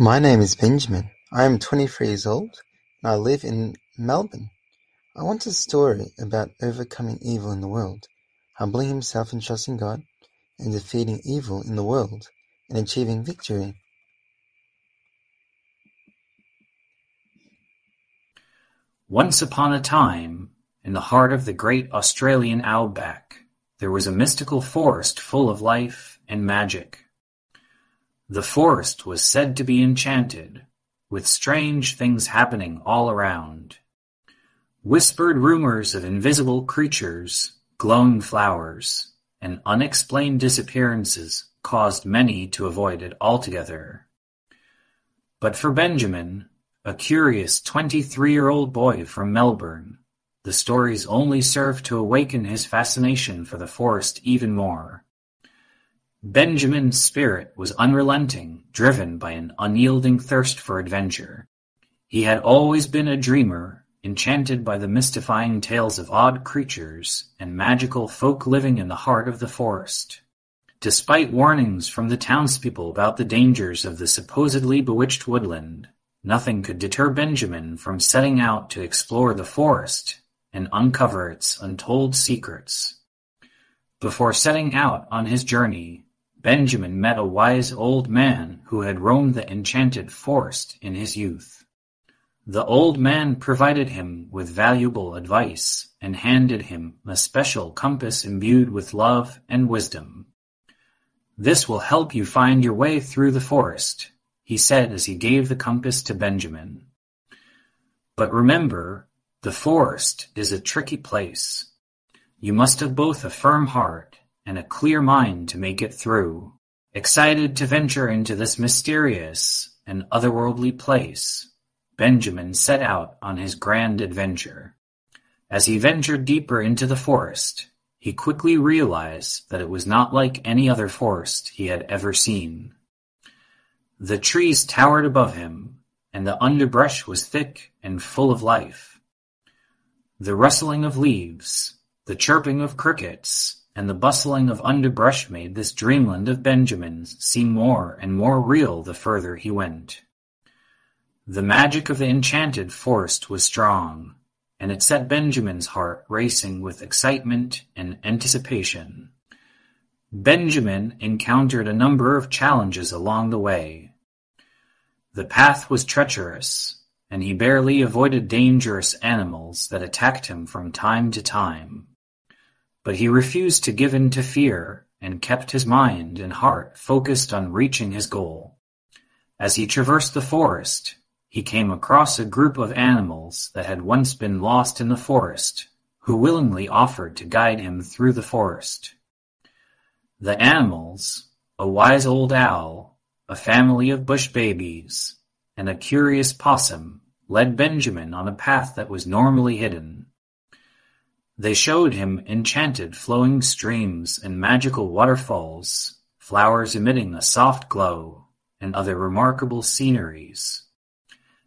My name is Benjamin. I am twenty-three years old and I live in Melbourne. I want a story about overcoming evil in the world, humbling himself and trusting God, and defeating evil in the world and achieving victory. Once upon a time, in the heart of the great Australian outback, there was a mystical forest full of life and magic. The forest was said to be enchanted, with strange things happening all around. Whispered rumors of invisible creatures, glowing flowers, and unexplained disappearances caused many to avoid it altogether. But for Benjamin, a curious twenty-three-year-old boy from Melbourne, the stories only served to awaken his fascination for the forest even more. Benjamin's spirit was unrelenting, driven by an unyielding thirst for adventure. He had always been a dreamer, enchanted by the mystifying tales of odd creatures and magical folk living in the heart of the forest. Despite warnings from the townspeople about the dangers of the supposedly bewitched woodland, nothing could deter Benjamin from setting out to explore the forest and uncover its untold secrets. Before setting out on his journey, Benjamin met a wise old man who had roamed the enchanted forest in his youth. The old man provided him with valuable advice and handed him a special compass imbued with love and wisdom. This will help you find your way through the forest, he said as he gave the compass to Benjamin. But remember, the forest is a tricky place. You must have both a firm heart and a clear mind to make it through. Excited to venture into this mysterious and otherworldly place, Benjamin set out on his grand adventure. As he ventured deeper into the forest, he quickly realized that it was not like any other forest he had ever seen. The trees towered above him, and the underbrush was thick and full of life. The rustling of leaves, the chirping of crickets, and the bustling of underbrush made this dreamland of Benjamin's seem more and more real the further he went. The magic of the enchanted forest was strong, and it set Benjamin's heart racing with excitement and anticipation. Benjamin encountered a number of challenges along the way. The path was treacherous, and he barely avoided dangerous animals that attacked him from time to time. But he refused to give in to fear and kept his mind and heart focused on reaching his goal. As he traversed the forest, he came across a group of animals that had once been lost in the forest, who willingly offered to guide him through the forest. The animals, a wise old owl, a family of bush babies, and a curious possum, led Benjamin on a path that was normally hidden. They showed him enchanted flowing streams and magical waterfalls, flowers emitting a soft glow, and other remarkable sceneries.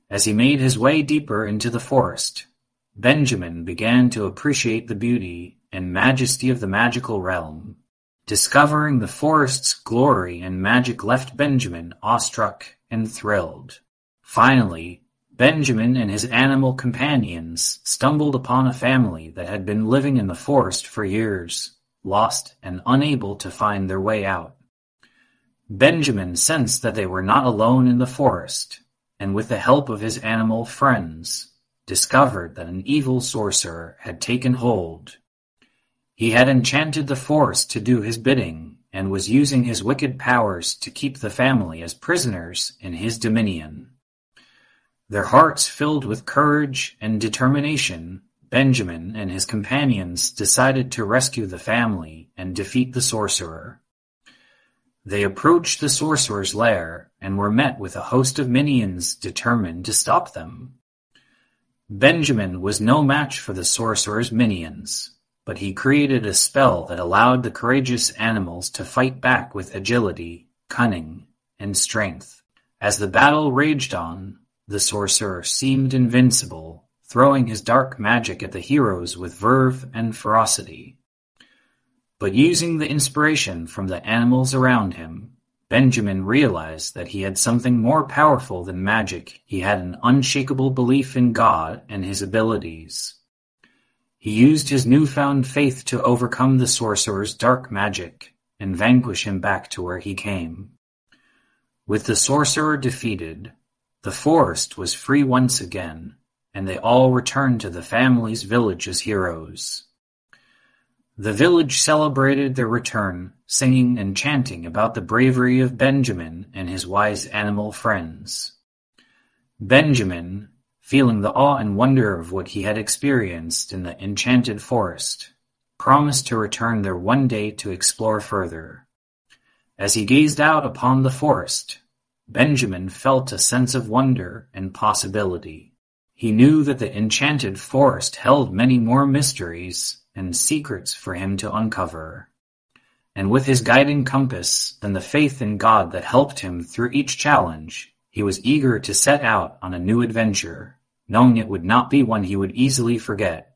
As he made his way deeper into the forest, Benjamin began to appreciate the beauty and majesty of the magical realm. Discovering the forest's glory and magic left Benjamin awestruck and thrilled. Finally, Benjamin and his animal companions stumbled upon a family that had been living in the forest for years, lost and unable to find their way out. Benjamin sensed that they were not alone in the forest, and with the help of his animal friends, discovered that an evil sorcerer had taken hold. He had enchanted the forest to do his bidding, and was using his wicked powers to keep the family as prisoners in his dominion. Their hearts filled with courage and determination, Benjamin and his companions decided to rescue the family and defeat the sorcerer. They approached the sorcerer's lair and were met with a host of minions determined to stop them. Benjamin was no match for the sorcerer's minions, but he created a spell that allowed the courageous animals to fight back with agility, cunning, and strength. As the battle raged on, the sorcerer seemed invincible, throwing his dark magic at the heroes with verve and ferocity. But using the inspiration from the animals around him, Benjamin realized that he had something more powerful than magic. He had an unshakable belief in God and his abilities. He used his newfound faith to overcome the sorcerer's dark magic and vanquish him back to where he came. With the sorcerer defeated, the forest was free once again, and they all returned to the family's village as heroes. The village celebrated their return, singing and chanting about the bravery of Benjamin and his wise animal friends. Benjamin, feeling the awe and wonder of what he had experienced in the enchanted forest, promised to return there one day to explore further. As he gazed out upon the forest, Benjamin felt a sense of wonder and possibility. He knew that the enchanted forest held many more mysteries and secrets for him to uncover. And with his guiding compass and the faith in God that helped him through each challenge, he was eager to set out on a new adventure, knowing it would not be one he would easily forget.